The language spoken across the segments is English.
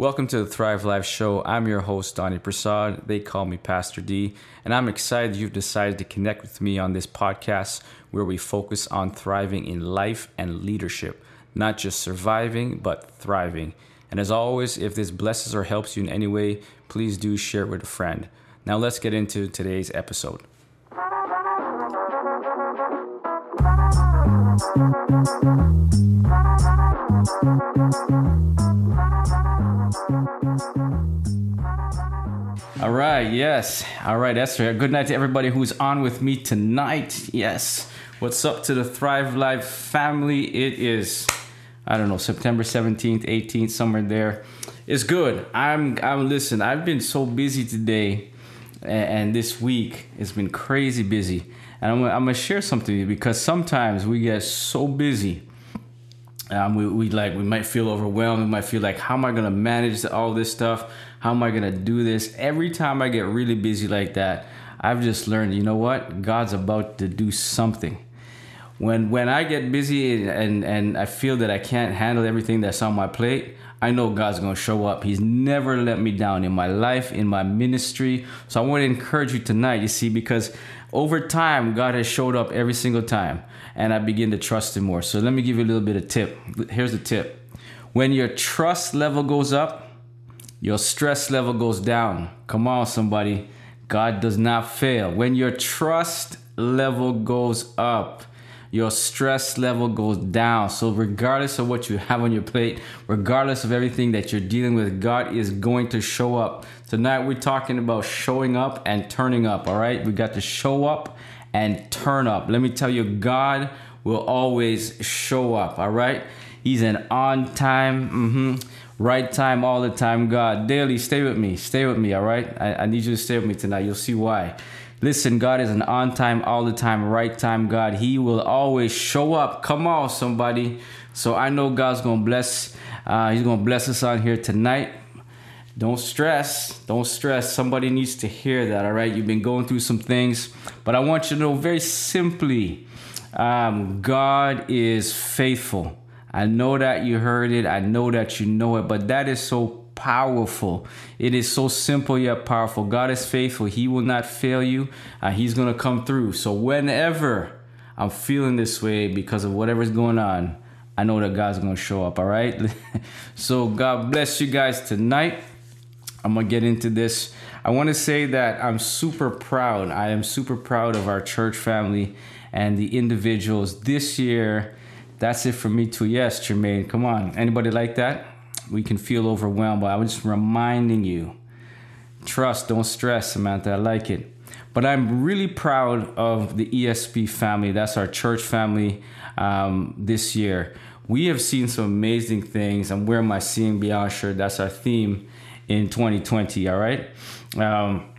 Welcome to the Thrive Live Show. I'm your host, Donnie Prasad. They call me Pastor D, and I'm excited you've decided to connect with me on this podcast where we focus on thriving in life and leadership, not just surviving, but thriving. And as always, if this blesses or helps you in any way, please do share it with a friend. Now let's get into today's episode. All right, yes. All right, Esther. Good night to everybody who's on with me tonight. Yes. What's up to the Thrive Life family? It is, I don't know, September 17th, 18th, somewhere there. It's good. I'm, I'm, listen, I've been so busy today and, this week it's been crazy busy. And I'm, I'm going to share something because sometimes we get so busy um, we, we like we might feel overwhelmed. We might feel like, how am I gonna manage all this stuff? How am I gonna do this? Every time I get really busy like that, I've just learned, you know what? God's about to do something. When when I get busy and and I feel that I can't handle everything that's on my plate, I know God's gonna show up. He's never let me down in my life, in my ministry. So I want to encourage you tonight. You see, because over time, God has showed up every single time and I begin to trust Him more. So let me give you a little bit of tip. Here's the tip when your trust level goes up, your stress level goes down. Come on, somebody. God does not fail. When your trust level goes up, your stress level goes down. So, regardless of what you have on your plate, regardless of everything that you're dealing with, God is going to show up. Tonight, we're talking about showing up and turning up. All right, we got to show up and turn up. Let me tell you, God will always show up. All right, He's an on time, mm-hmm, right time, all the time God. Daily, stay with me. Stay with me. All right, I, I need you to stay with me tonight. You'll see why. Listen, God is an on time, all the time, right time God. He will always show up. Come on, somebody. So I know God's gonna bless. Uh, he's gonna bless us on here tonight. Don't stress. Don't stress. Somebody needs to hear that. All right. You've been going through some things, but I want you to know very simply, um, God is faithful. I know that you heard it. I know that you know it, but that is so powerful. It is so simple yet powerful. God is faithful. He will not fail you. Uh, he's going to come through. So whenever I'm feeling this way because of whatever's going on, I know that God's going to show up. All right. so God bless you guys tonight. I'm going to get into this. I want to say that I'm super proud. I am super proud of our church family and the individuals this year. That's it for me too. Yes, Jermaine. Come on. Anybody like that? We can feel overwhelmed. But I was just reminding you trust, don't stress, Samantha. I like it. But I'm really proud of the ESP family. That's our church family um, this year. We have seen some amazing things. I'm wearing my Seeing Beyond shirt. That's our theme in 2020. All right. Um,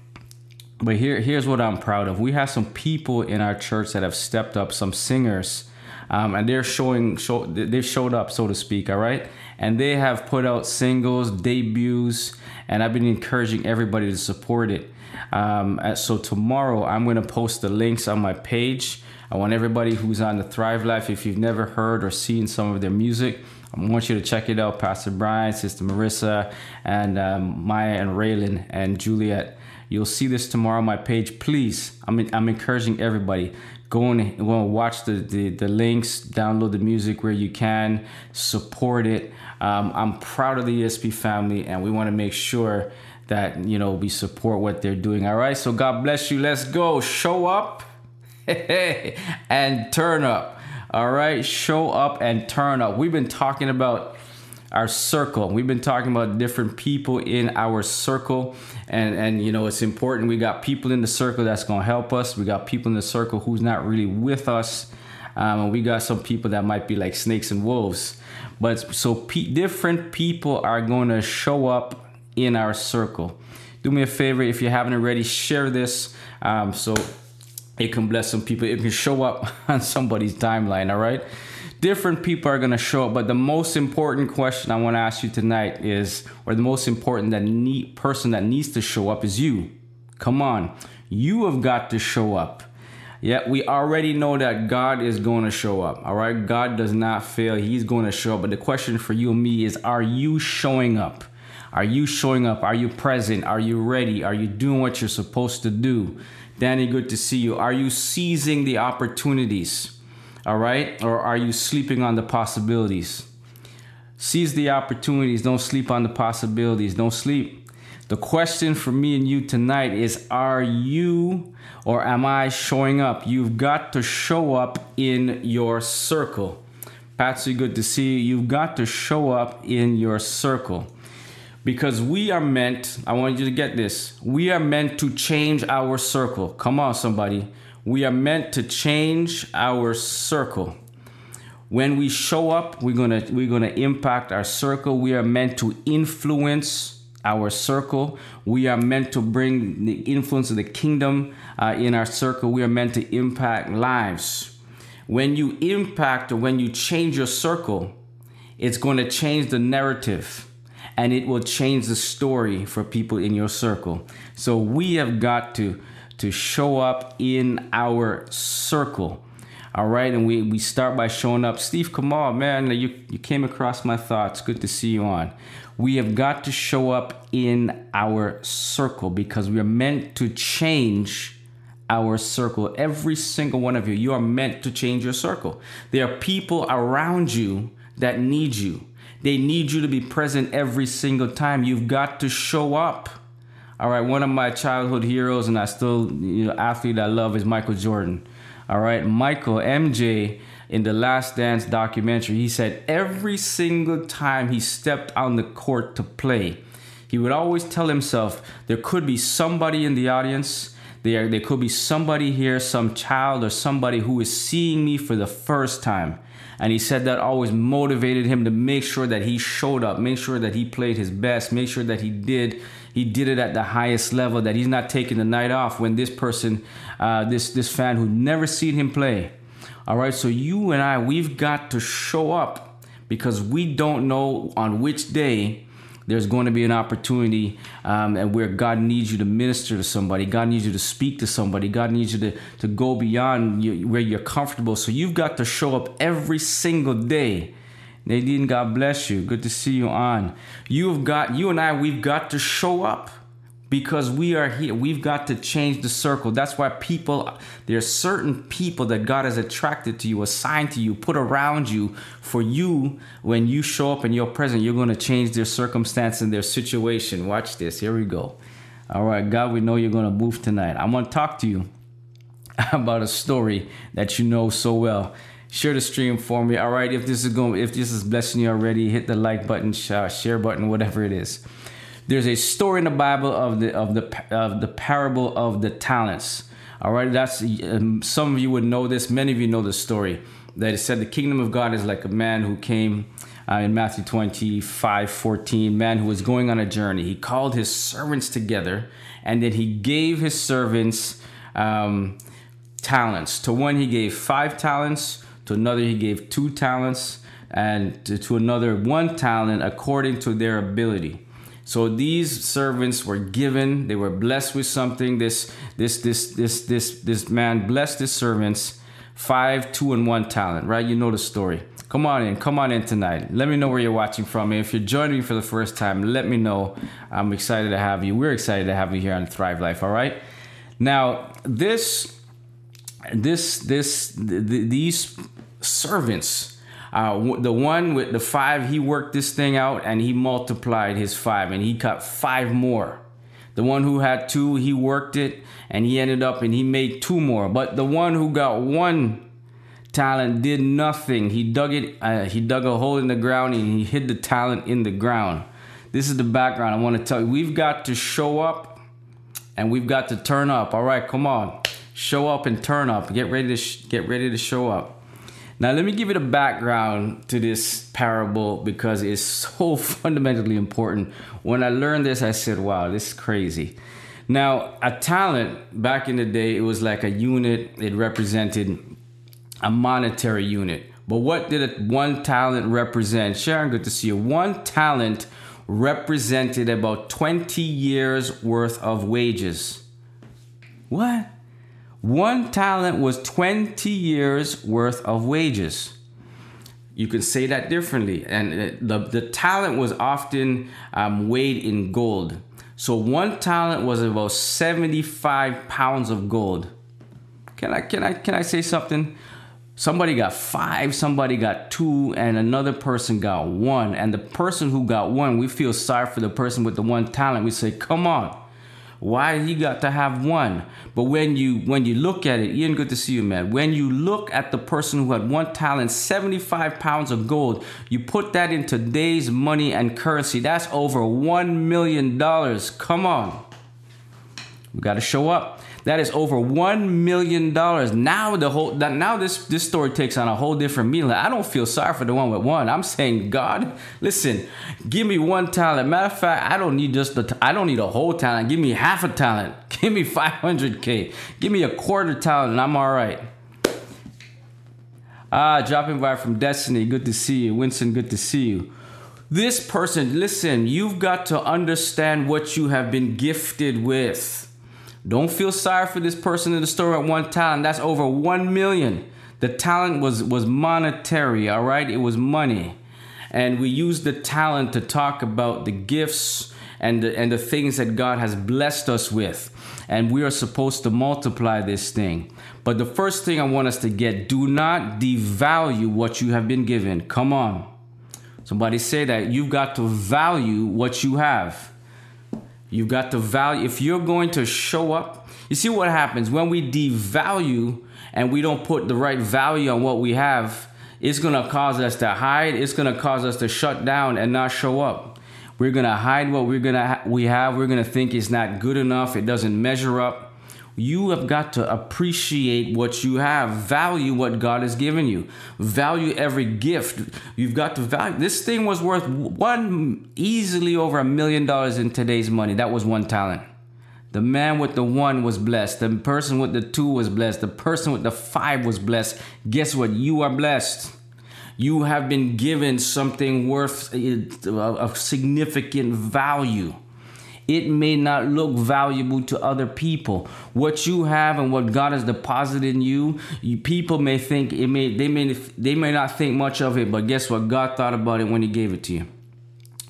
but here, here's what I'm proud of. We have some people in our church that have stepped up, some singers, um, and they're showing, show, they've showed up, so to speak. All right, and they have put out singles, debuts, and I've been encouraging everybody to support it. Um, so tomorrow I'm going to post the links on my page. I want everybody who's on the Thrive Life, if you've never heard or seen some of their music, I want you to check it out. Pastor Brian, Sister Marissa, and um, Maya and Raylan and Juliet. You'll see this tomorrow on my page. Please, I'm, I'm encouraging everybody go and, go and watch the, the, the links, download the music where you can, support it. Um, I'm proud of the ESP family, and we want to make sure that you know we support what they're doing. All right, so God bless you. Let's go. Show up and turn up. All right, show up and turn up. We've been talking about our circle. We've been talking about different people in our circle, and and you know it's important. We got people in the circle that's gonna help us. We got people in the circle who's not really with us, um, and we got some people that might be like snakes and wolves. But so pe- different people are going to show up in our circle. Do me a favor if you haven't already, share this um, so it can bless some people. It can show up on somebody's timeline. All right. Different people are going to show up, but the most important question I want to ask you tonight is, or the most important that need, person that needs to show up is you. Come on, you have got to show up. Yeah, we already know that God is going to show up. All right. God does not fail. He's going to show up. But the question for you and me is are you showing up? Are you showing up? Are you present? Are you ready? Are you doing what you're supposed to do? Danny, good to see you. Are you seizing the opportunities? All right? Or are you sleeping on the possibilities? Seize the opportunities. Don't sleep on the possibilities. Don't sleep. The question for me and you tonight is Are you or am I showing up? You've got to show up in your circle. Patsy, good to see you. You've got to show up in your circle because we are meant, I want you to get this, we are meant to change our circle. Come on, somebody. We are meant to change our circle. When we show up, we're gonna we're gonna impact our circle. We are meant to influence our circle. We are meant to bring the influence of the kingdom uh, in our circle. We are meant to impact lives. When you impact or when you change your circle, it's going to change the narrative and it will change the story for people in your circle. So we have got to to show up in our circle. All right, and we, we start by showing up. Steve Kamal, man, you, you came across my thoughts. Good to see you on. We have got to show up in our circle because we are meant to change our circle. Every single one of you, you are meant to change your circle. There are people around you that need you. They need you to be present every single time. You've got to show up. All right, one of my childhood heroes, and I still, you know, athlete I love is Michael Jordan. All right, Michael MJ in the Last Dance documentary, he said every single time he stepped on the court to play, he would always tell himself there could be somebody in the audience. There, there could be somebody here, some child or somebody who is seeing me for the first time. And he said that always motivated him to make sure that he showed up, make sure that he played his best, make sure that he did he did it at the highest level. That he's not taking the night off when this person, uh, this this fan who never seen him play. All right, so you and I, we've got to show up because we don't know on which day there's going to be an opportunity um, and where God needs you to minister to somebody. God needs you to speak to somebody. God needs you to, to go beyond you, where you're comfortable. So you've got to show up every single day. Nadine, God bless you. Good to see you on. You've got you and I, we've got to show up because we are here. We've got to change the circle. That's why people, there are certain people that God has attracted to you, assigned to you, put around you for you. When you show up and you're present, you're going to change their circumstance and their situation. Watch this. Here we go. All right, God, we know you're going to move tonight. I want to talk to you about a story that you know so well. Share the stream for me. All right, if this is going, if this is blessing you already, hit the like button, share button, whatever it is. There's a story in the Bible of the of the of the parable of the talents. All right, that's um, some of you would know this. Many of you know the story. That it said the kingdom of God is like a man who came uh, in Matthew 25, 14, man who was going on a journey. He called his servants together and then he gave his servants um, talents. To one, he gave five talents, to another, he gave two talents, and to, to another, one talent according to their ability. So these servants were given, they were blessed with something. This this this this this this man blessed his servants five, two, and one talent, right? You know the story. Come on in, come on in tonight. Let me know where you're watching from. If you're joining me for the first time, let me know. I'm excited to have you. We're excited to have you here on Thrive Life, all right? Now, this this this th- these servants uh, the one with the five, he worked this thing out and he multiplied his five and he got five more. The one who had two, he worked it and he ended up and he made two more. But the one who got one talent did nothing. He dug it, uh, he dug a hole in the ground and he hid the talent in the ground. This is the background I want to tell you. We've got to show up and we've got to turn up. All right, come on. Show up and turn up. Get ready to sh- get ready to show up. Now, let me give you the background to this parable because it's so fundamentally important. When I learned this, I said, wow, this is crazy. Now, a talent back in the day, it was like a unit, it represented a monetary unit. But what did one talent represent? Sharon, good to see you. One talent represented about 20 years worth of wages. What? One talent was 20 years worth of wages. You can say that differently. And uh, the, the talent was often um, weighed in gold. So one talent was about 75 pounds of gold. Can I can I can I say something? Somebody got five, somebody got two, and another person got one. And the person who got one, we feel sorry for the person with the one talent. We say, come on, why he got to have one? But when you when you look at it, Ian, good to see you, man. When you look at the person who had one talent, 75 pounds of gold, you put that in today's money and currency, that's over one million dollars. Come on. We gotta show up. That is over one million dollars. Now the whole now this this story takes on a whole different meaning. I don't feel sorry for the one with one. I'm saying, God, listen, give me one talent. Matter of fact, I don't need just the I don't need a whole talent. Give me half a talent. Give me 500k. Give me a quarter talent, and I'm all right. Ah, dropping by from Destiny. Good to see you, Winston. Good to see you. This person, listen, you've got to understand what you have been gifted with. Don't feel sorry for this person in the store at one talent. That's over one million. The talent was was monetary, all right? It was money. And we use the talent to talk about the gifts and the, and the things that God has blessed us with. And we are supposed to multiply this thing. But the first thing I want us to get do not devalue what you have been given. Come on. Somebody say that. You've got to value what you have. You've got to value. If you're going to show up, you see what happens when we devalue and we don't put the right value on what we have, it's to cause us to hide. It's to cause us to shut down and not show up. We're to hide what we're to ha- we have. We're to think it's not good enough. It doesn't measure up you have got to appreciate what you have, value what God has given you, value every gift. You've got to value. This thing was worth one easily over a million dollars in today's money. That was one talent. The man with the one was blessed. The person with the two was blessed. The person with the five was blessed. Guess what? You are blessed. You have been given something worth uh, a significant value it may not look valuable to other people. What you have and what God has deposited in you, you, people may think it may they may they may not think much of it, but guess what? God thought about it when He gave it to you,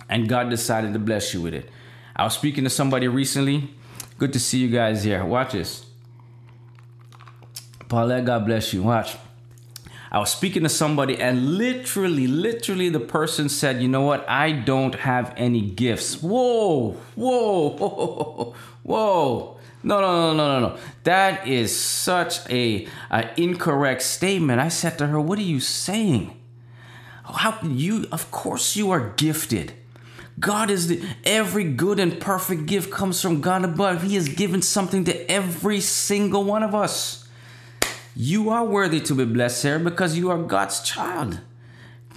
and God decided to bless you with it. I was speaking to somebody recently. Good to see you guys here. Watch this. Paulette, God bless you. Watch. I was speaking to somebody, and literally, literally, the person said, You know what? I don't have any gifts. Whoa, whoa, whoa, whoa. No, no, no, no, no, no. That is such a, a incorrect statement. I said to her, What are you saying? How you of course you are gifted. God is the every good and perfect gift comes from God above. He has given something to every single one of us. You are worthy to be blessed, Sarah, because you are God's child.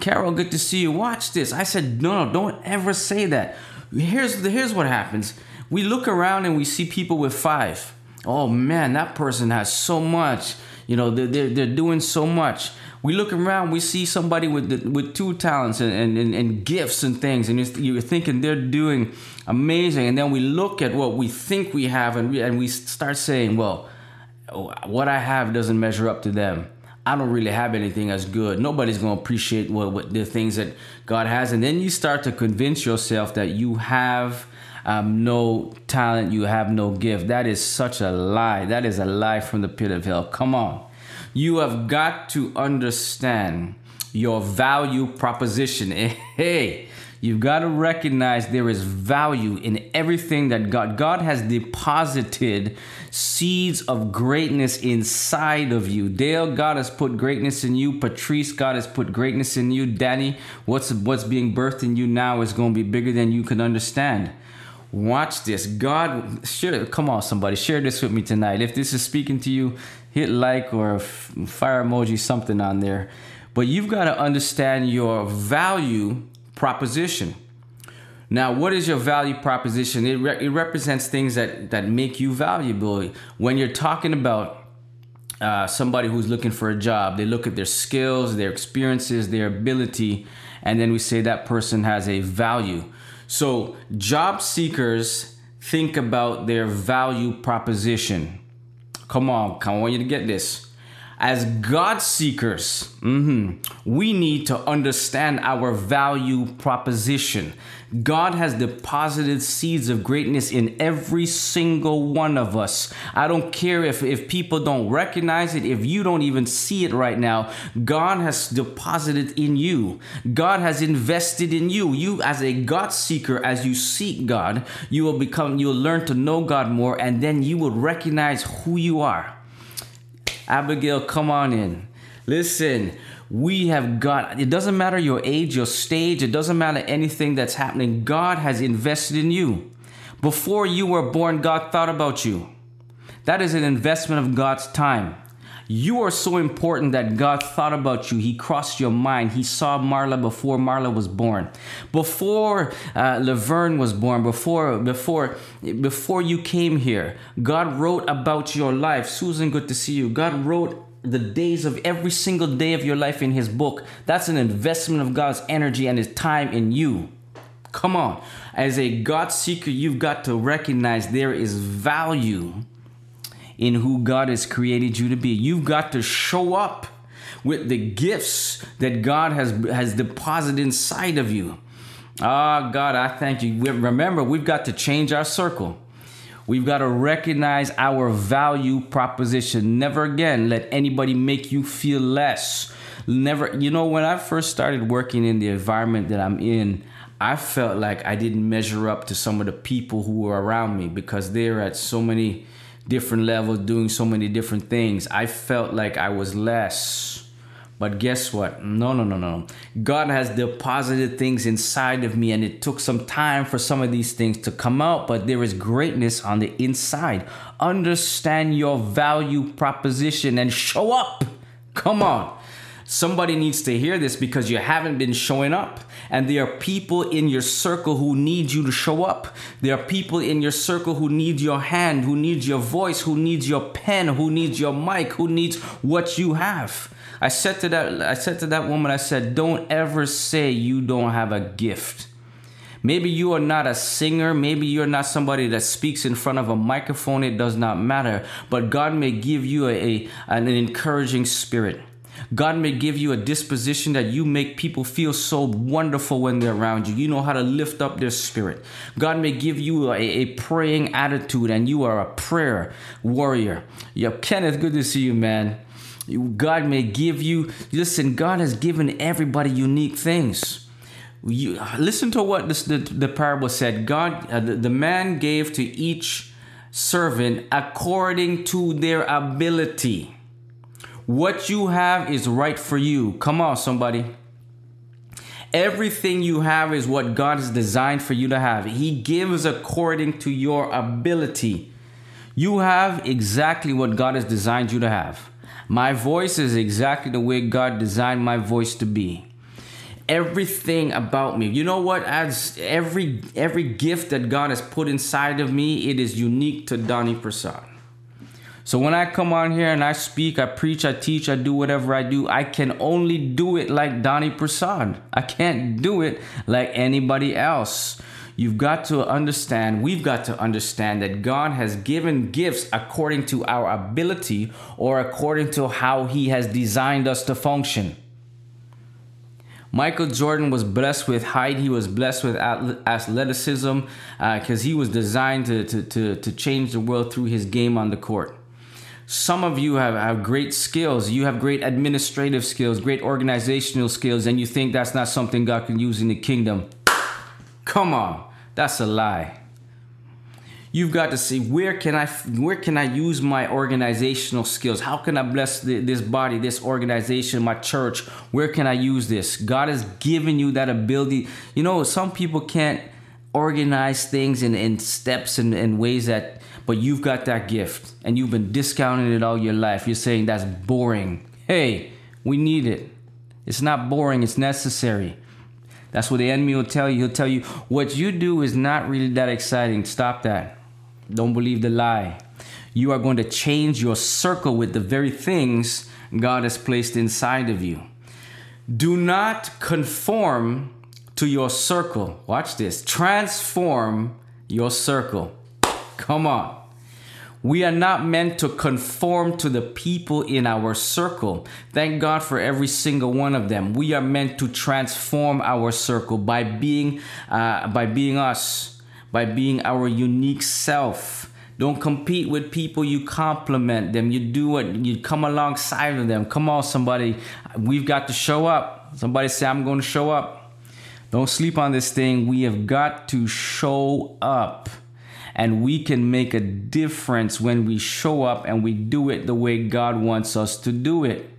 Carol, good to see you. Watch this. I said, no, no, don't ever say that. Here's, here's what happens. We look around and we see people with five. Oh man, that person has so much. You know, they're, they're, they're doing so much. We look around, we see somebody with the, with two talents and, and, and, gifts and things, and you're thinking they're doing amazing. And then we look at what we think we have, and we, and we start saying, well, what I have doesn't measure up to them. I don't really have anything as good. Nobody's going to appreciate what, what, the things that God has. And then you start to convince yourself that you have um, no talent, you have no gift. That is such a lie. That is a lie from the pit of hell. Come on. You have got to understand your value proposition. Hey, You've got to recognize there is value in everything that God God has deposited seeds of greatness inside of you. Dale, God has put greatness in you. Patrice, God has put greatness in you. Danny, what's what's being birthed in you now is going to be bigger than you can understand. Watch this. God, share. Come on, somebody, share this with me tonight. If this is speaking to you, hit like or fire emoji, something on there. But you've got to understand your value proposition. Now, what is your value proposition? It, re- it represents things that, that make you valuable. When you're talking about uh, somebody who's looking for a job, they look at their skills, their experiences, their ability, and then we say that person has a value. So, job seekers think about their value proposition. Come on, I want you to get this. As God seekers, mhm, we need to understand our value proposition. God has deposited seeds of greatness in every single one of us. I don't care if, if people don't recognize it, if you don't even see it right now. God has deposited in you. God has invested in you. You, as a God seeker, as you seek God, you will become, you will learn to know God more, and then you will recognize who you are. Abigail, come on in. Listen, we have got, it doesn't matter your age, your stage, it doesn't matter anything that's happening. God has invested in you. Before you were born, God thought about you. That is an investment of God's time. You are so important that God thought about you. He crossed your mind. He saw Marla before Marla was born, before uh, Laverne was born, before before before you came here. God wrote about your life. Susan, good to see you. God wrote the days of every single day of your life in His book. That's an investment of God's energy and His time in you. Come on, as a God seeker, you've got to recognize there is value in who God has created you to be. You've got to show up with the gifts that God has has deposited inside of you. Ah, oh, God, I thank you. Remember, we've got to change our circle. We've got to recognize our value proposition. Never again let anybody make you feel less. Never, you know, when I first started working in the environment that I'm in, I felt like I didn't measure up to some of the people who were around me because they're at so many different levels, doing so many different things. I felt like I was less. But guess what? No, no, no, no. God has deposited things inside of me, and it took some time for some of these things to come out, but there is greatness on the inside. Understand your value proposition and show up. Come on. Somebody needs to hear this because you haven't been showing up. And there are people in your circle who need you to show up. There are people in your circle who need your hand, who needs your voice, who needs your pen, who needs your mic, who needs what you have. I said to that I said to that woman I said don't ever say you don't have a gift. Maybe you are not a singer. Maybe you're not somebody that speaks in front of a microphone. It does not matter. But God may give you a, a an encouraging spirit. God may give you a disposition that you make people feel so wonderful when they're around you. You know how to lift up their spirit. God may give you a, a praying attitude and you are a prayer warrior. Yeah, Kenneth, good to see you, man. God may give you, listen, God has given everybody unique things. You, listen to what this, the, the parable said. God, uh, the, the man gave to each servant according to their ability. What you have is right for you. Come on, somebody. Everything you have is what God has designed for you to have. He gives according to your ability. You have exactly what God has designed you to have. My voice is exactly the way God designed my voice to be. Everything about me. You know what? As every every gift that God has put inside of me, it is unique to Donnie Prasad. So when I come on here and I speak, I preach, I teach, I do whatever I do, I can only do it like Donnie Prasad. I can't do it like anybody else. You've got to understand, we've got to understand that God has given gifts according to our ability or according to how He has designed us to function. Michael Jordan was blessed with height. He was blessed with athleticism because uh, he was designed to, to, to, to change the world through his game on the court. Some of you have, have great skills. You have great administrative skills, great organizational skills, and you think that's not something God can use in the kingdom. Come on, that's a lie. You've got to see where can I where can I use my organizational skills? How can I bless the, this body, this organization, my church? Where can I use this? God has given you that ability. You know, some people can't organize things in, in steps and, and ways that but you've got that gift and you've been discounting it all your life. You're saying that's boring. Hey, we need it. It's not boring, it's necessary. That's what the enemy will tell you. He'll tell you what you do is not really that exciting. Stop that. Don't believe the lie. You are going to change your circle with the very things God has placed inside of you. Do not conform to your circle. Watch this. Transform your circle. Come on. We are not meant to conform to the people in our circle. Thank God for every single one of them. We are meant to transform our circle by being, uh, by being us, by being our unique self. Don't compete with people. You compliment them. You do what you come alongside of them. Come on, somebody. We've got to show up. Somebody say, I'm going to show up. Don't sleep on this thing. We have got to show up and we can make a difference when we show up and we do it the way God wants us to do it.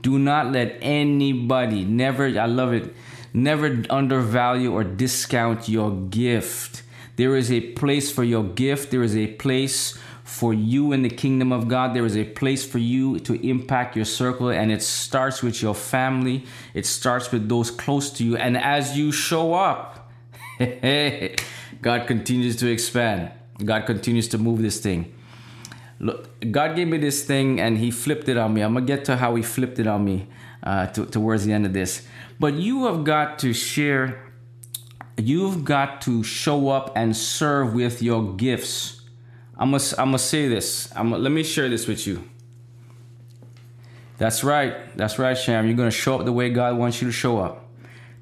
Do not let anybody, never, I love it, never undervalue or discount your gift. There is a place for your gift, there is a place for you in the kingdom of God. There is a place for you to impact your circle, and it starts with your family, it starts with those close to you. And as you show up, God continues to expand. God continues to move this thing. Look, God gave me this thing and He flipped it on me. I'm gonna get to how He flipped it on me uh, to, towards the end of this. But you have got to share. You've got to show up and serve with your gifts. I'm gonna, I'm gonna say this. I'm let me share this with you. That's right. That's right, Sham. You're gonna show up the way God wants you to show up.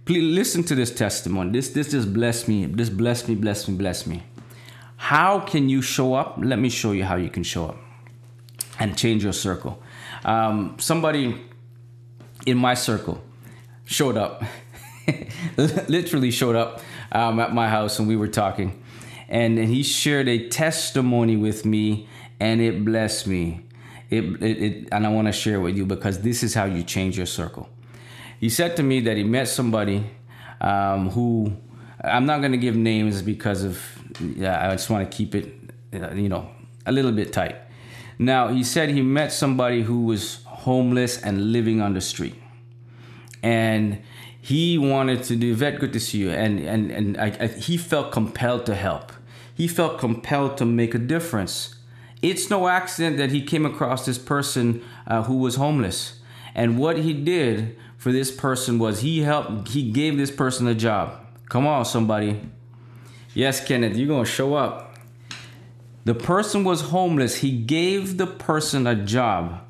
Please listen to this testimony. This this just bless me. This bless me, bless me, bless me. How can you show up? Let me show you how you can show up and change your circle. Um, somebody in my circle showed up, literally showed up um, at my house, and we were talking, and, and he shared a testimony with me, and it blessed me. It, it, it and I want to share with you because this is how you change your circle he said to me that he met somebody um, who I'm not going to give names because of yeah, I just want to keep it uh, you know a little bit tight. Now he said he met somebody who was homeless and living on the street, and he wanted to do vet. Good to see you, and and and I, I, he felt compelled to help. He felt compelled to make a difference. It's no accident that he came across this person uh, who was homeless, and what he did for this person was he helped he gave this person a job. Come on somebody. Yes kenneth you're gonna show up. The person was homeless. He gave the person a job.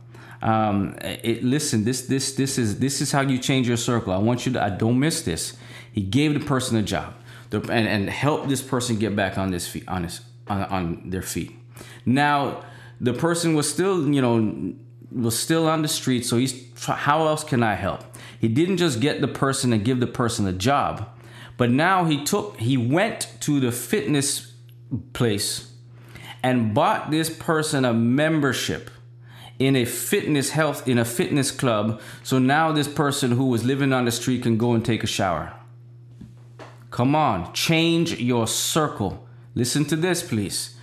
Um, it, listen this this this is this is how you change your circle. I want you to I don't miss this. He gave the person a job. The, and, and help this person get back on this feet on his on, on their feet. Now the person was still you know was still on the street so he's how else can i help he didn't just get the person and give the person a job, but now he took he went to the fitness place and bought this person a membership in a fitness health in a fitness club. So now this person who was living on the street can go and take a shower. Come on change your circle. Listen to this please.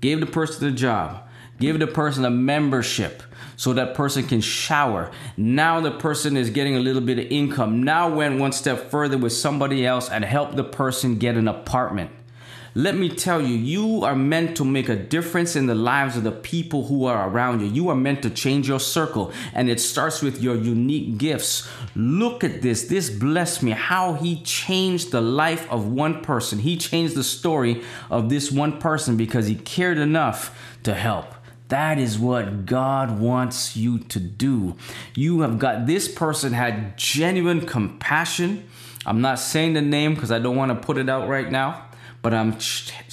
Give the person a job. Give the person a membership so that person can shower. Now the person is getting a little bit of income. Now went one step further with somebody else and help the person get an apartment. Let me tell you, you are meant to make a difference in the lives of the people who are around you. You are meant to change your circle, and it starts with your unique gifts. Look at this. This blessed me. How he changed the life of one person. He changed the story of this one person because he cared enough to help. That is what God wants you to do. You have got this person had genuine compassion. I'm not saying the name because I don't want to put it out right now but I'm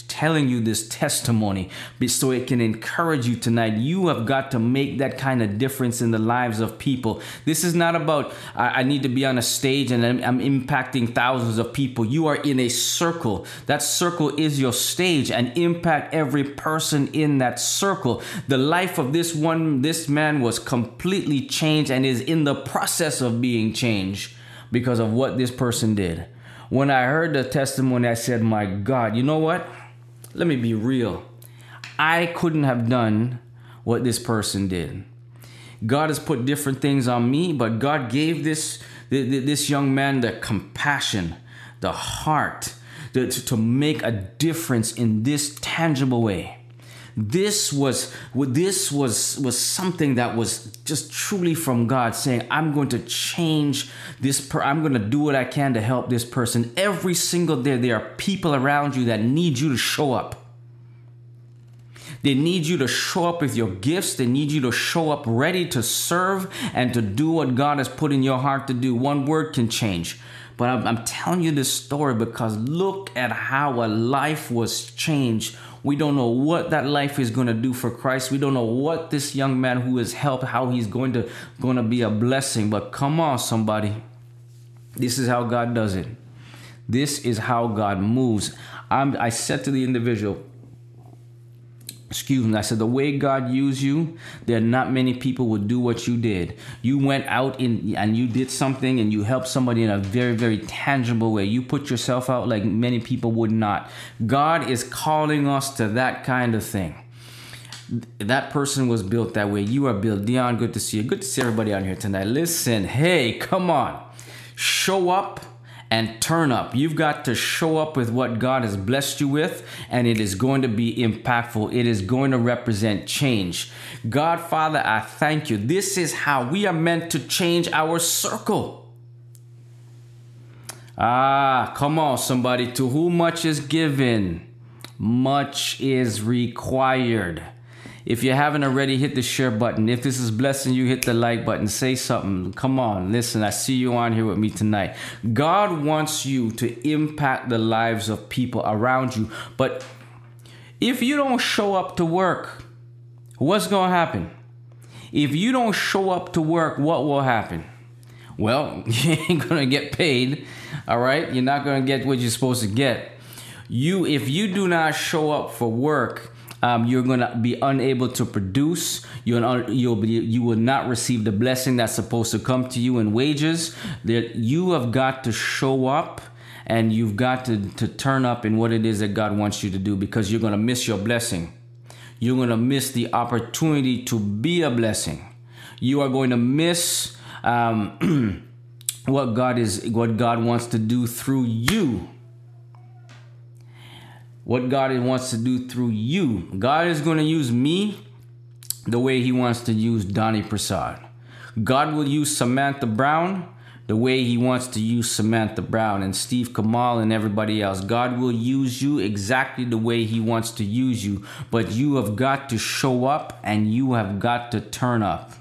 telling you this testimony so it can encourage you tonight. You have got to make that kind of difference in the lives of people. This is not about I, need to be on a stage and I'm, I'm impacting thousands of people. You are in a circle. That circle is your stage and impact every person in that circle. The life of this one, this man was completely changed and is in the process of being changed because of what this person did. When I heard the testimony, I said, My God, you know what? Let me be real. I couldn't have done what this person did. God has put different things on me, but God gave this, this young man the compassion, the heart to, to make a difference in this tangible way. This was this was was something that was just truly from God saying, I'm going to change this per- I'm going to do what I can to help this person. Every single day there are people around you that need you to show up. They need you to show up with your gifts. They need you to show up ready to serve and to do what God has put in your heart to do. One word can change. But I'm, I'm telling you this story because look at how a life was changed. We don't know what that life is going to do for Christ. We don't know what this young man who has helped, how he's going to going to be a blessing. But come on, somebody. This is how God does it. This is how God moves. I'm, I said to the individual, excuse me, I said, the way God used you, there are not many people would do what you did. You went out in and you did something and you helped somebody in a very, very tangible way. You put yourself out like many people would not. God is calling us to that kind of thing. That person was built that way. You are built. Dion, good to see you. Good to see everybody on here tonight. Listen, hey, come on. Show up and turn up. You've got to show up with what God has blessed you with, and it is going to be impactful. It is going to represent change. God, Father, I thank you. This is how we are meant to change our circle. Ah, come on, somebody. To whom much is given, much is required. If you haven't already, hit the share button. If this is blessing you, hit the like button. Say something. Come on, listen. I see you on here with me tonight. God wants you to impact the lives of people around you. But if you don't show up to work, what's going to happen? If you don't show up to work, what will happen? Well, you ain't going to get paid. All right? You're not going to get what you're supposed to get. You if you do not show up for work, um, you're going to be unable to produce. You'll, you'll be, you will not receive the blessing that's supposed to come to you in wages. That you have got to show up and you've got to, to turn up in what it is that God wants you to do because you're going to miss your blessing. You're going to miss the opportunity to be a blessing. You are going to miss um, what God is, what God wants to do through you what God wants to do through you. God is going to use me the way He wants to use Donnie Prasad. God will use Samantha Brown the way He wants to use Samantha Brown and Steve Kamal and everybody else. God will use you exactly the way He wants to use you, but you have got to show up and you have got to turn up.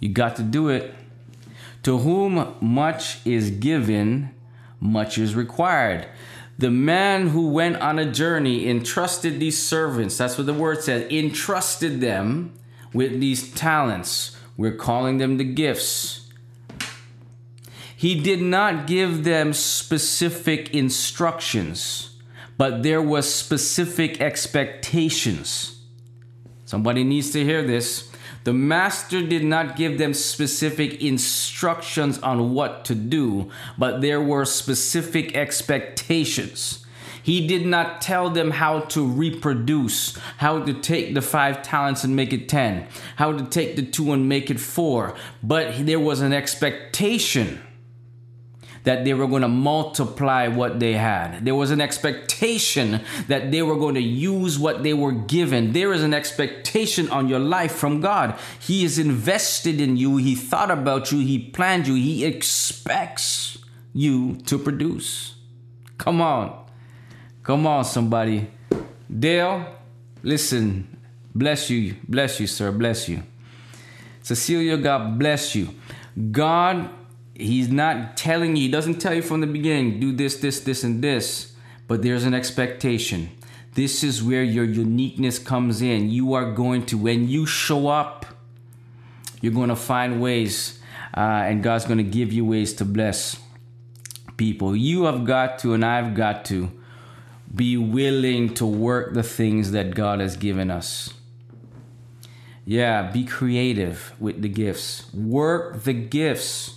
You got to do it. To whom much is given, much is required. The man who went on a journey entrusted these servants, that's what the word says, entrusted them with these talents. We're calling them the gifts. He did not give them specific instructions, but there was specific expectations. Somebody needs to hear this. The master did not give them specific instructions on what to do, but there were specific expectations. He did not tell them how to reproduce, how to take the five talents and make it 10, how to take the two and make it four, but there was an expectation that they were going to multiply what they had. There was an expectation that they were going to use what they were given. There is an expectation on your life from God. He is invested in you, He thought about you, He planned you, He expects you to produce. Come on. Come on, somebody. Dale, listen. Bless you. Bless you, sir. Bless you. Cecilia, God bless you. God he's not telling you, he doesn't tell you from the beginning, do this, this, this, and this, but there's an expectation. This is where your uniqueness comes in. You are going to, when you show up, you're going to find ways, uh, and God's going to give you ways to bless people. You have got to, and I've got to, be willing to work the things that God has given us. Yeah, be creative with the gifts. Work the gifts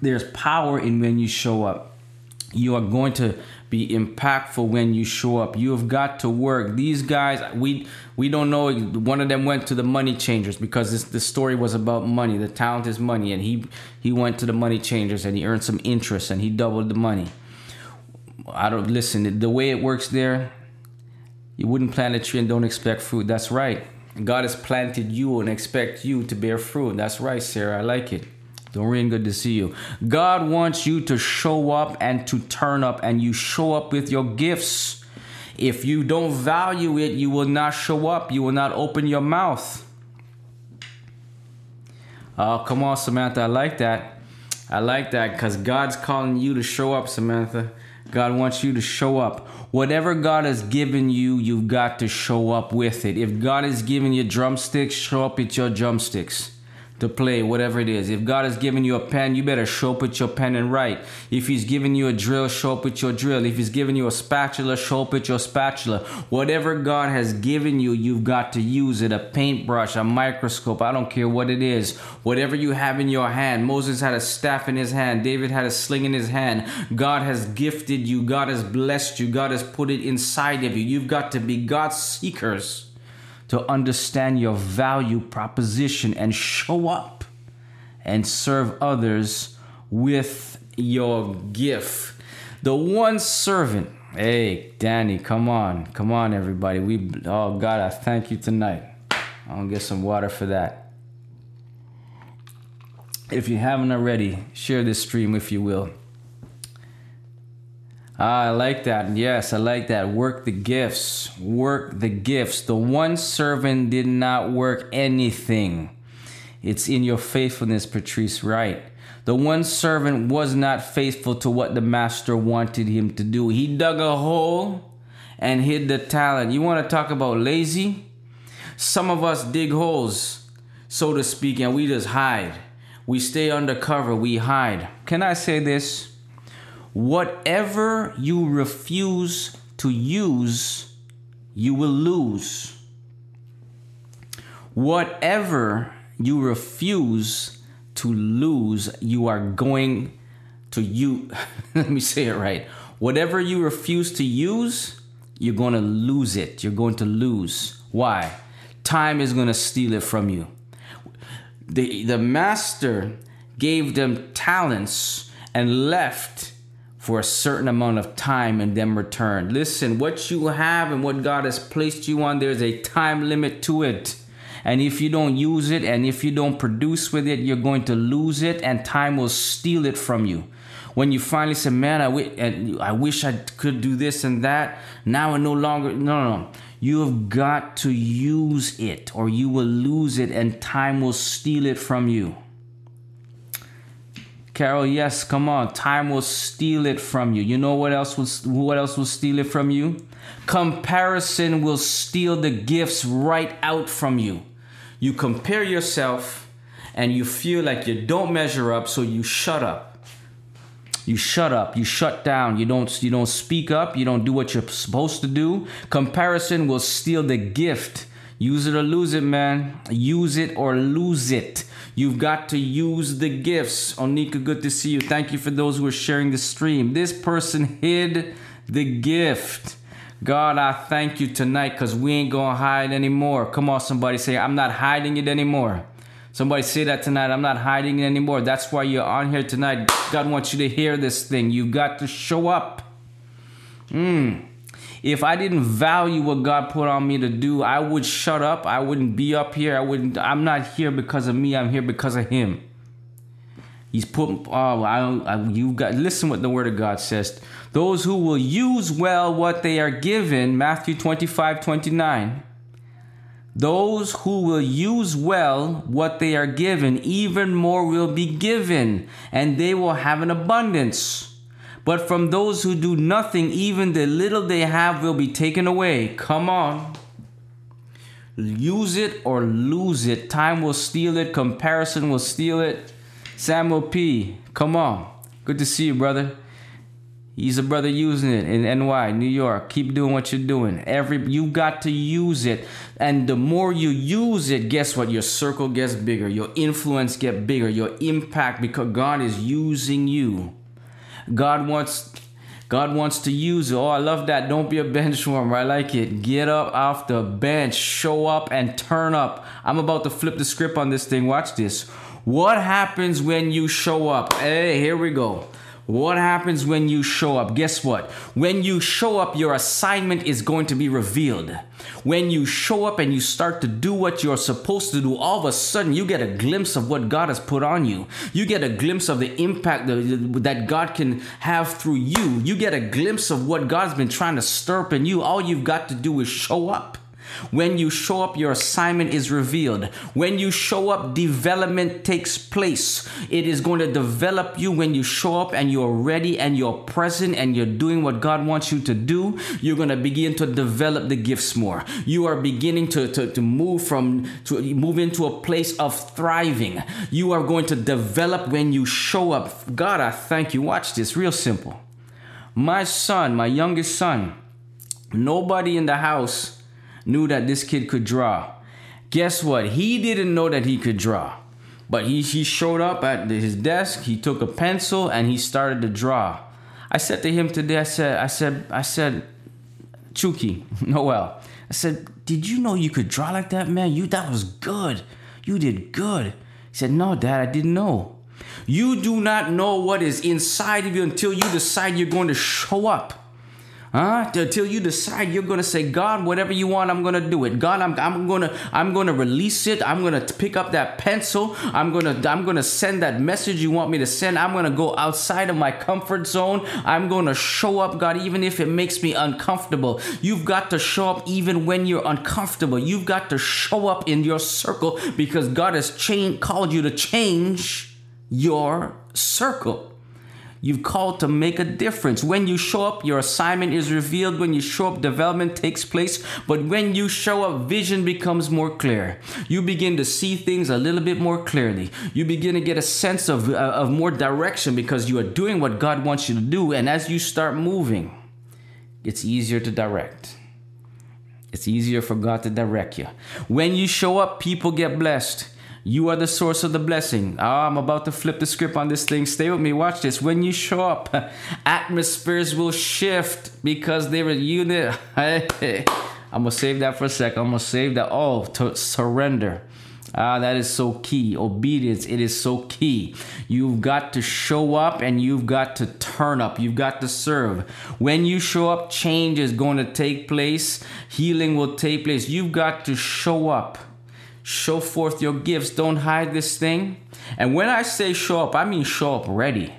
there's power in when you show up. You are going to be impactful when you show up. You have got to work. These guys, we we don't know. One of them went to the money changers because this the story was about money. The talent is money, and he he went to the money changers and he earned some interest and he doubled the money. I don't listen. The way it works there, you wouldn't plant a tree and don't expect fruit. That's right. God has planted you and expect you to bear fruit. That's right, Sarah. I like it. Doreen, good to see you. God wants you to show up and to turn up, and you show up with your gifts. If you don't value it, you will not show up. You will not open your mouth. Oh, come on, Samantha. I like that. I like that because God's calling you to show up, Samantha. God wants you to show up. Whatever God has given you, you've got to show up with it. If God has given you drumsticks, show up with your drumsticks to play, whatever it is. If God has given you a pen, you better show up with your pen and write. If He's given you a drill, show up with your drill. If He's given you a spatula, show up with your spatula. Whatever God has given you, you've got to use it. A paintbrush, a microscope, I don't care what it is. Whatever you have in your hand. Moses had a staff in his hand, David had a sling in his hand. God has gifted you, God has blessed you, God has put it inside of you. You've got to be God's seekers to understand your value proposition and show up and serve others with your gift. The one servant, hey, Danny, come on, come on, everybody. We, oh God, I thank you tonight. I'm gonna get some water for that. If you haven't already, share this stream if you will. Ah, I like that. Yes, I like that. Work the gifts. Work the gifts. The one servant did not work anything. It's in your faithfulness, Patrice Wright. The one servant was not faithful to what the master wanted him to do. He dug a hole and hid the talent. You want to talk about lazy? Some of us dig holes, so to speak, and we just hide. We stay undercover, we hide. Can I say this? Whatever you refuse to use, you will lose. Whatever you refuse to lose, you are going to you. Let me say it right. Whatever you refuse to use, you're going to lose it. You're going to lose. Why? Time is going to steal it from you. The, the master gave them talents and left for a certain amount of time and then return. Listen, what you have and what God has placed you on, there's a time limit to it. And if you don't use it and if you don't produce with it, you're going to lose it and time will steal it from you. When you finally say, Man, I, wish I could do this and that, now I no longer, no, no, no. You have got to use it or you will lose it and time will steal it from you. Carol, yes, come on. Time will steal it from you. You know what else will what else will steal it from you? Comparison will steal the gifts right out from you. You compare yourself and you feel like you don't measure up, so you shut up. You shut up, you shut down, you don't you don't speak up, you don't do what you're supposed to do. Comparison will steal the gift. Use it or lose it, man. Use it or lose it. You've got to use the gifts. Onika, good to see you. Thank you for those who are sharing the stream. This person hid the gift. God, I thank you tonight because we ain't going to hide anymore. Come on, somebody say, I'm not hiding it anymore. Somebody say that tonight. I'm not hiding it anymore. That's why you're on here tonight. God wants you to hear this thing. You've got to show up. Hmm. If I didn't value what God put on me to do, I would shut up. I wouldn't be up here. I wouldn't. I'm not here because of me. I'm here because of Him. He's put. Oh, I, I, you got. Listen what the Word of God says. Those who will use well what they are given. Matthew 25, 29. Those who will use well what they are given, even more will be given, and they will have an abundance. But from those who do nothing, even the little they have will be taken away. Come on. Use it or lose it. Time will steal it. Comparison will steal it. Samuel P. Come on. Good to see you, brother. He's a brother using it in NY, New York. Keep doing what you're doing. Every you got to use it, and the more you use it, guess what? Your circle gets bigger. Your influence get bigger. Your impact because God is using you. God wants God wants to use it. Oh, I love that. Don't be a bench warmer. I like it. Get up off the bench, show up and turn up. I'm about to flip the script on this thing. Watch this. What happens when you show up? Hey, here we go. What happens when you show up? Guess what? When you show up, your assignment is going to be revealed. When you show up and you start to do what you're supposed to do, all of a sudden you get a glimpse of what God has put on you. You get a glimpse of the impact that God can have through you. You get a glimpse of what God's been trying to stir up in you. All you've got to do is show up. When you show up, your assignment is revealed. When you show up, development takes place. It is going to develop you when you show up and you're ready and you're present and you're doing what God wants you to do. You're going to begin to develop the gifts more. You are beginning to, to, to move from to move into a place of thriving. You are going to develop when you show up. God, I thank you. Watch this, real simple. My son, my youngest son, nobody in the house knew that this kid could draw. Guess what? He didn't know that he could draw. But he, he showed up at his desk, he took a pencil and he started to draw. I said to him today, I said, I said, I said, Chuki, Noel, I said, did you know you could draw like that, man? You that was good. You did good. He said, No, Dad, I didn't know. You do not know what is inside of you until you decide you're going to show up. Huh? Until you decide you're gonna say, God, whatever you want, I'm gonna do it. God, I'm, I'm gonna I'm gonna release it. I'm gonna pick up that pencil. I'm gonna I'm gonna send that message you want me to send. I'm gonna go outside of my comfort zone. I'm gonna show up, God, even if it makes me uncomfortable. You've got to show up even when you're uncomfortable. You've got to show up in your circle because God has changed, called you to change your circle. You've called to make a difference. When you show up, your assignment is revealed. When you show up, development takes place. But when you show up, vision becomes more clear. You begin to see things a little bit more clearly. You begin to get a sense of, uh, of more direction because you are doing what God wants you to do. And as you start moving, it's easier to direct. It's easier for God to direct you. When you show up, people get blessed. You are the source of the blessing. Oh, I'm about to flip the script on this thing. Stay with me. Watch this. When you show up, atmospheres will shift because they're a unit. I'm gonna save that for a second. I'm gonna save that. Oh, to surrender. Ah, that is so key. Obedience, it is so key. You've got to show up and you've got to turn up. You've got to serve. When you show up, change is going to take place, healing will take place. You've got to show up. Show forth your gifts. Don't hide this thing. And when I say show up, I mean show up ready.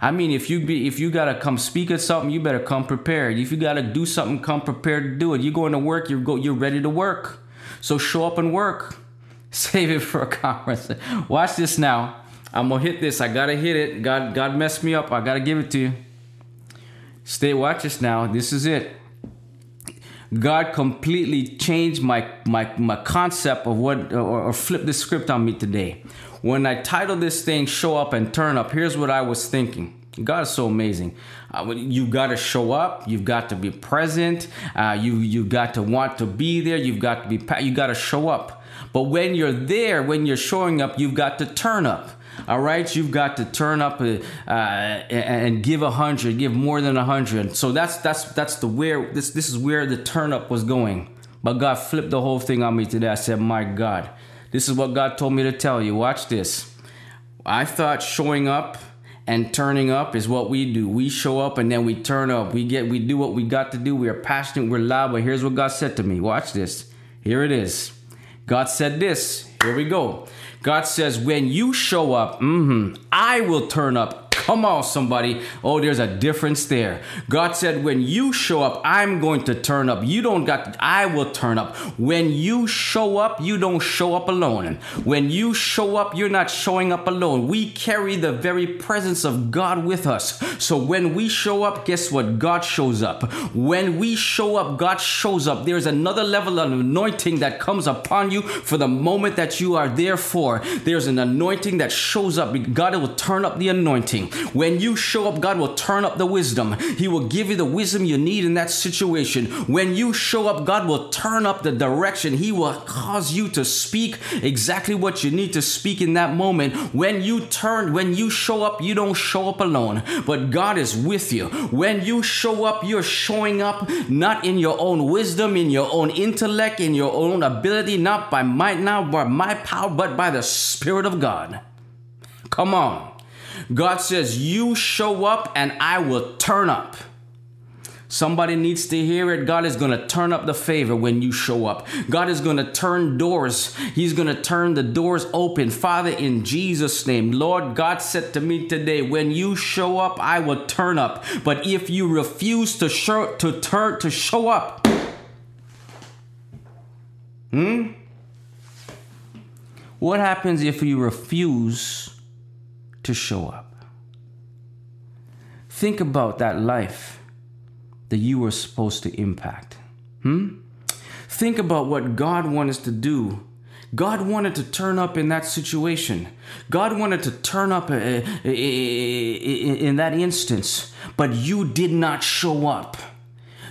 I mean, if you be if you gotta come speak at something, you better come prepared. If you gotta do something, come prepared to do it. You're going to work, you're go you're ready to work. So show up and work. Save it for a conference. Watch this now. I'm gonna hit this. I gotta hit it. God God messed me up. I gotta give it to you. Stay watch this now. This is it. God completely changed my my my concept of what or, or flipped the script on me today. When I titled this thing "Show Up and Turn Up," here's what I was thinking. God is so amazing. Uh, you got to show up. You've got to be present. Uh, you you got to want to be there. You've got to be. You got to show up. But when you're there, when you're showing up, you've got to turn up. All right, you've got to turn up uh, and give a hundred, give more than a hundred. So that's that's that's the where this this is where the turn up was going. But God flipped the whole thing on me today. I said, "My God, this is what God told me to tell you. Watch this." I thought showing up and turning up is what we do. We show up and then we turn up. We get we do what we got to do. We are passionate, we're loud, but here's what God said to me. Watch this. Here it is. God said this. Here we go. God says, when you show up, mm-hmm, I will turn up Come on, somebody. Oh, there's a difference there. God said, when you show up, I'm going to turn up. You don't got, I will turn up. When you show up, you don't show up alone. When you show up, you're not showing up alone. We carry the very presence of God with us. So when we show up, guess what? God shows up. When we show up, God shows up. There's another level of anointing that comes upon you for the moment that you are there for. There's an anointing that shows up. God will turn up the anointing. When you show up, God will turn up the wisdom. He will give you the wisdom you need in that situation. When you show up, God will turn up the direction. He will cause you to speak exactly what you need to speak in that moment. When you turn, when you show up, you don't show up alone, but God is with you. When you show up, you're showing up not in your own wisdom, in your own intellect, in your own ability, not by might, not by my power, but by the Spirit of God. Come on. God says, You show up and I will turn up. Somebody needs to hear it. God is going to turn up the favor when you show up. God is going to turn doors. He's going to turn the doors open. Father, in Jesus' name, Lord, God said to me today, when you show up, I will turn up. But if you refuse to show, to turn, to show up, hmm? What happens if you refuse to show up? Think about that life that you were supposed to impact. Hmm? Think about what God wanted to do. God wanted to turn up in that situation. God wanted to turn up uh, uh, in that instance, but you did not show up.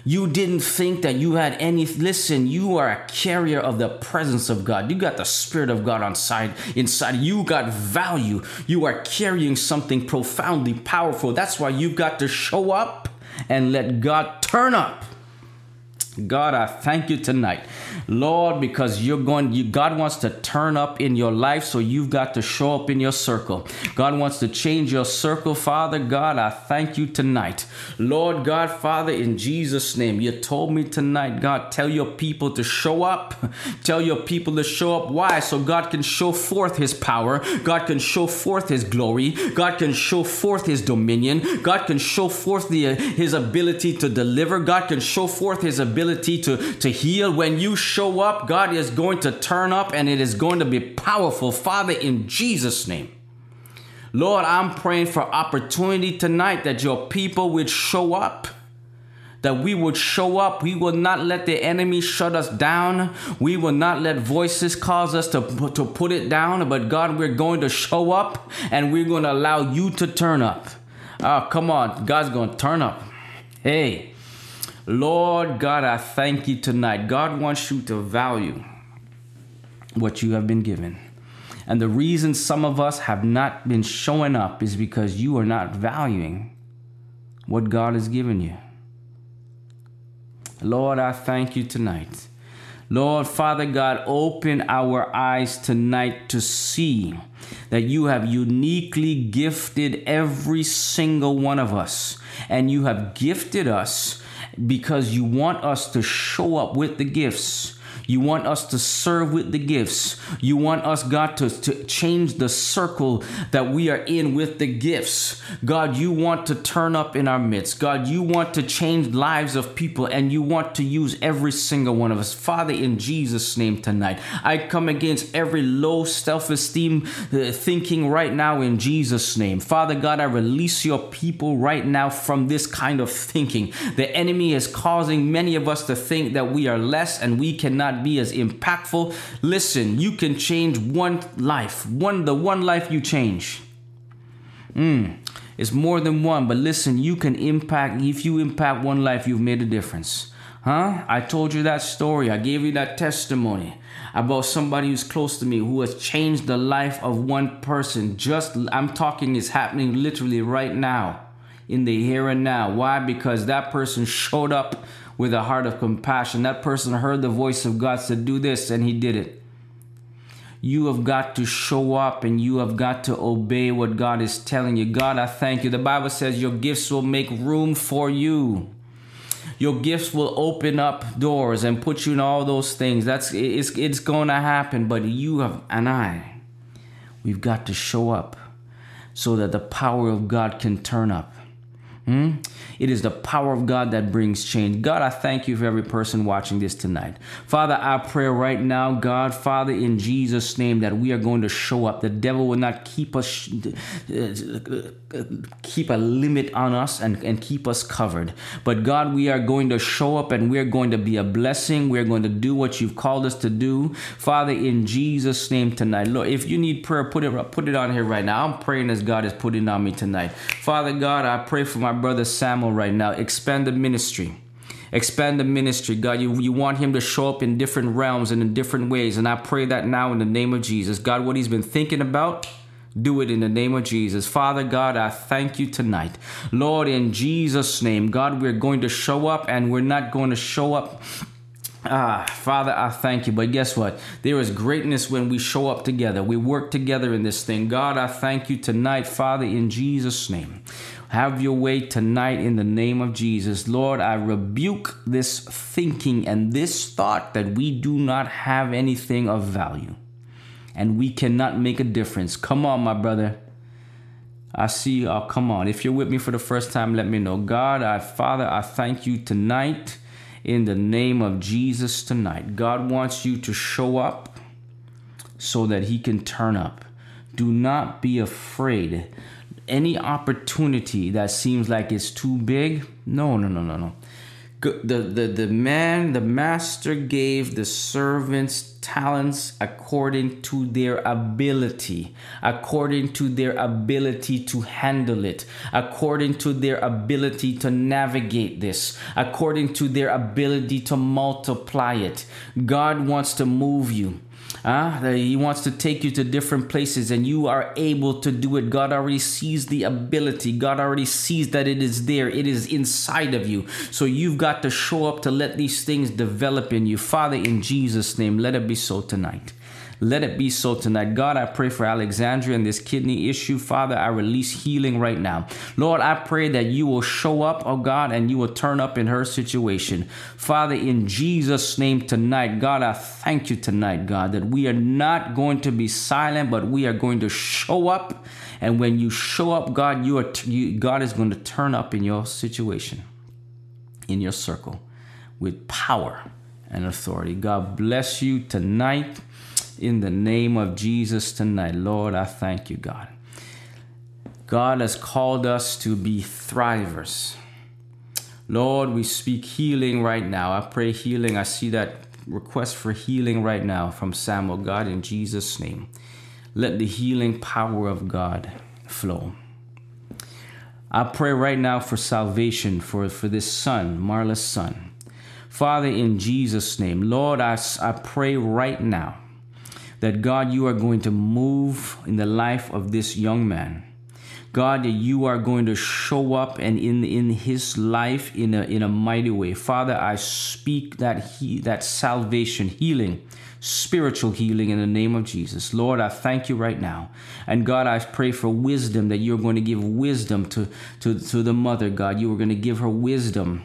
You didn't think that you had any. Listen, you are a carrier of the presence of God. You got the Spirit of God on side inside. You got value. You are carrying something profoundly powerful. That's why you've got to show up and let God turn up. God, I thank you tonight. Lord, because you're going, you, God wants to turn up in your life, so you've got to show up in your circle. God wants to change your circle, Father God. I thank you tonight. Lord God, Father, in Jesus' name, you told me tonight, God, tell your people to show up. Tell your people to show up. Why? So God can show forth his power. God can show forth his glory. God can show forth his dominion. God can show forth the, his ability to deliver. God can show forth his ability to, to heal. When you show up, God is going to turn up and it is going to be powerful. Father, in Jesus' name. Lord, I'm praying for opportunity tonight that your people would show up. That we would show up. We will not let the enemy shut us down. We will not let voices cause us to, to put it down. But God, we're going to show up and we're going to allow you to turn up. Oh, come on. God's going to turn up. Hey, Lord God, I thank you tonight. God wants you to value what you have been given. And the reason some of us have not been showing up is because you are not valuing what God has given you. Lord, I thank you tonight. Lord, Father God, open our eyes tonight to see that you have uniquely gifted every single one of us. And you have gifted us because you want us to show up with the gifts. You want us to serve with the gifts. You want us, God, to, to change the circle that we are in with the gifts. God, you want to turn up in our midst. God, you want to change lives of people and you want to use every single one of us. Father, in Jesus' name tonight, I come against every low self esteem uh, thinking right now in Jesus' name. Father God, I release your people right now from this kind of thinking. The enemy is causing many of us to think that we are less and we cannot not be as impactful. Listen, you can change one life, one the one life you change. Mm, it's more than one, but listen, you can impact. If you impact one life, you've made a difference. Huh? I told you that story. I gave you that testimony about somebody who's close to me who has changed the life of one person. Just, I'm talking, is happening literally right now in the here and now. Why? Because that person showed up with a heart of compassion. That person heard the voice of God, said, Do this, and he did it. You have got to show up and you have got to obey what God is telling you. God, I thank you. The Bible says your gifts will make room for you. Your gifts will open up doors and put you in all those things. That's it's it's going to happen, but you have and I we've got to show up so that the power of God can turn up. Hmm? It is the power of God that brings change. God, I thank you for every person watching this tonight. Father, I pray right now, God, Father, in Jesus' name, that we are going to show up. The devil will not keep us, keep a limit on us and, and keep us covered. But God, we are going to show up and we are going to be a blessing. We are going to do what you've called us to do. Father, in Jesus' name tonight. Lord, if you need prayer, put it, put it on here right now. I'm praying as God is putting on me tonight. Father God, I pray for my brother Samuel right now. Expand the ministry. Expand the ministry, God. You, you want him to show up in different realms and in different ways. And I pray that now in the name of Jesus. God, what he's been thinking about, do it in the name of Jesus. Father God, I thank you tonight. Lord, in Jesus' name, God, we're going to show up and we're not going to show up Ah, Father, I thank you. But guess what? There is greatness when we show up together. We work together in this thing. God, I thank you tonight, Father, in Jesus' name. Have your way tonight in the name of Jesus. Lord, I rebuke this thinking and this thought that we do not have anything of value and we cannot make a difference. Come on, my brother. I see you. Oh, come on. If you're with me for the first time, let me know. God, I, Father, I thank you tonight in the name of Jesus tonight. God wants you to show up so that He can turn up. Do not be afraid. Any opportunity that seems like it's too big, no, no, no, no, no the, the, the man, the master gave the servants talents according to their ability, according to their ability to handle it, according to their ability to navigate this, according to their ability to multiply it. God wants to move you. Uh, he wants to take you to different places and you are able to do it. God already sees the ability. God already sees that it is there. It is inside of you. So you've got to show up to let these things develop in you. Father, in Jesus' name, let it be so tonight. Let it be so tonight. God, I pray for Alexandria and this kidney issue. Father, I release healing right now. Lord, I pray that you will show up, oh God, and you will turn up in her situation. Father, in Jesus' name tonight, God, I thank you tonight, God, that we are not going to be silent, but we are going to show up. And when you show up, God, you are t- you, God is going to turn up in your situation, in your circle, with power and authority. God bless you tonight in the name of Jesus tonight. Lord, I thank you, God. God has called us to be thrivers. Lord, we speak healing right now. I pray healing. I see that request for healing right now from Samuel, God, in Jesus' name. Let the healing power of God flow. I pray right now for salvation for, for this son, Marla's son. Father, in Jesus' name, Lord, I, I pray right now that God, you are going to move in the life of this young man. God, that you are going to show up and in, in his life in a, in a mighty way. Father, I speak that he, that salvation, healing, spiritual healing in the name of Jesus. Lord, I thank you right now. And God, I pray for wisdom that you're going to give wisdom to, to, to the mother, God. You are going to give her wisdom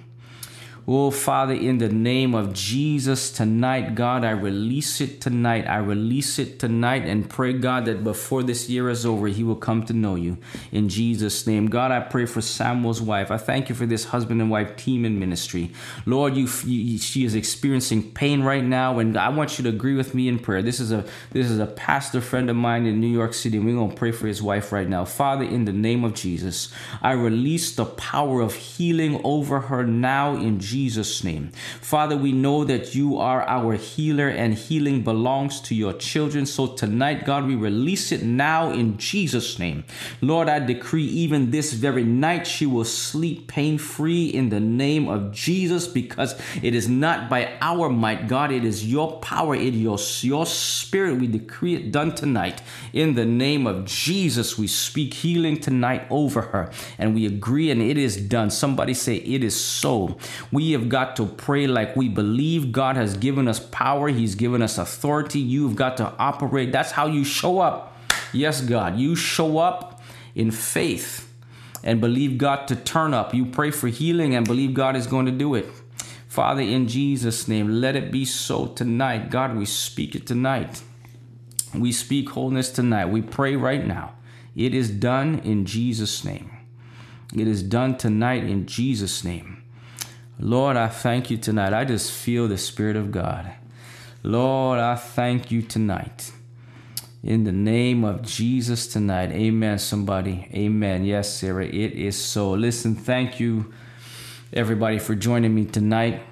Oh, Father, in the name of Jesus, tonight, God, I release it tonight. I release it tonight and pray, God, that before this year is over, he will come to know you. In Jesus' name. God, I pray for Samuel's wife. I thank you for this husband and wife team in ministry. Lord, you, you she is experiencing pain right now, and I want you to agree with me in prayer. This is a this is a pastor friend of mine in New York City, and we're gonna pray for his wife right now. Father, in the name of Jesus, I release the power of healing over her now in Jesus. Jesus' name. Father, we know that you are our healer and healing belongs to your children. So tonight, God, we release it now in Jesus' name. Lord, I decree even this very night she will sleep pain free in the name of Jesus because it is not by our might, God, it is your power, it is your, your spirit. We decree it done tonight. In the name of Jesus, we speak healing tonight over her and we agree and it is done. Somebody say, It is so. We we have got to pray like we believe God has given us power, He's given us authority. You've got to operate. That's how you show up. Yes, God, you show up in faith and believe God to turn up. You pray for healing and believe God is going to do it. Father, in Jesus' name, let it be so tonight. God, we speak it tonight. We speak wholeness tonight. We pray right now. It is done in Jesus' name. It is done tonight in Jesus' name. Lord, I thank you tonight. I just feel the Spirit of God. Lord, I thank you tonight. In the name of Jesus tonight. Amen, somebody. Amen. Yes, Sarah, it is so. Listen, thank you, everybody, for joining me tonight.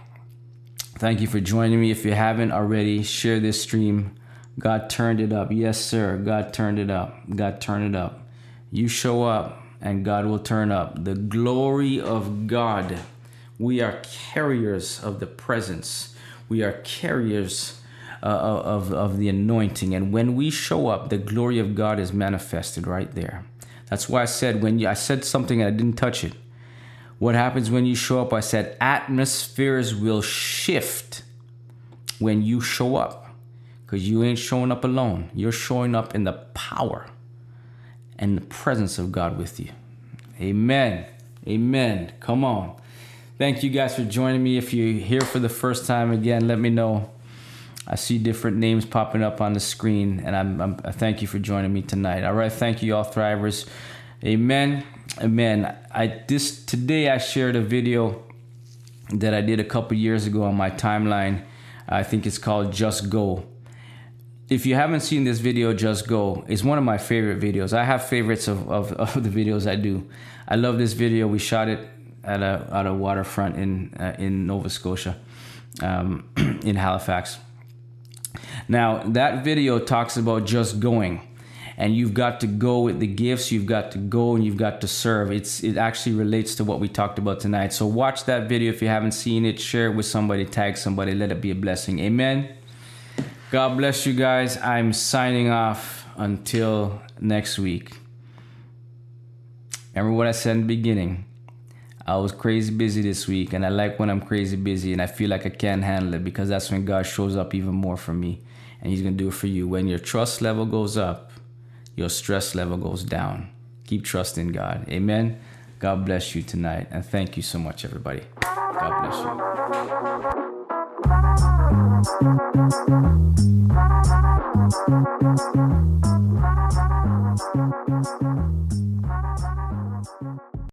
Thank you for joining me. If you haven't already, share this stream. God turned it up. Yes, sir. God turned it up. God turned it up. You show up, and God will turn up. The glory of God we are carriers of the presence. We are carriers uh, of, of the anointing. And when we show up, the glory of God is manifested right there. That's why I said when you, I said something and I didn't touch it. What happens when you show up? I said atmospheres will shift when you show up. Because you ain't showing up alone. You're showing up in the power and the presence of God with you. Amen. Amen. Come on. Thank you guys for joining me. If you're here for the first time again, let me know. I see different names popping up on the screen, and I'm, I'm, i thank you for joining me tonight. All right, thank you, all thrivers. Amen. Amen. I this today I shared a video that I did a couple years ago on my timeline. I think it's called Just Go. If you haven't seen this video, Just Go, it's one of my favorite videos. I have favorites of, of, of the videos I do. I love this video. We shot it at a at a waterfront in uh, in Nova Scotia, um, in Halifax. Now, that video talks about just going. And you've got to go with the gifts, you've got to go and you've got to serve. It's it actually relates to what we talked about tonight. So watch that video if you haven't seen it, share it with somebody, tag somebody, let it be a blessing. Amen. God bless you guys. I'm signing off until next week. Remember what I said in the beginning. I was crazy busy this week, and I like when I'm crazy busy and I feel like I can't handle it because that's when God shows up even more for me and He's to do it for you. When your trust level goes up, your stress level goes down. Keep trusting God. Amen. God bless you tonight. And thank you so much, everybody. God bless you.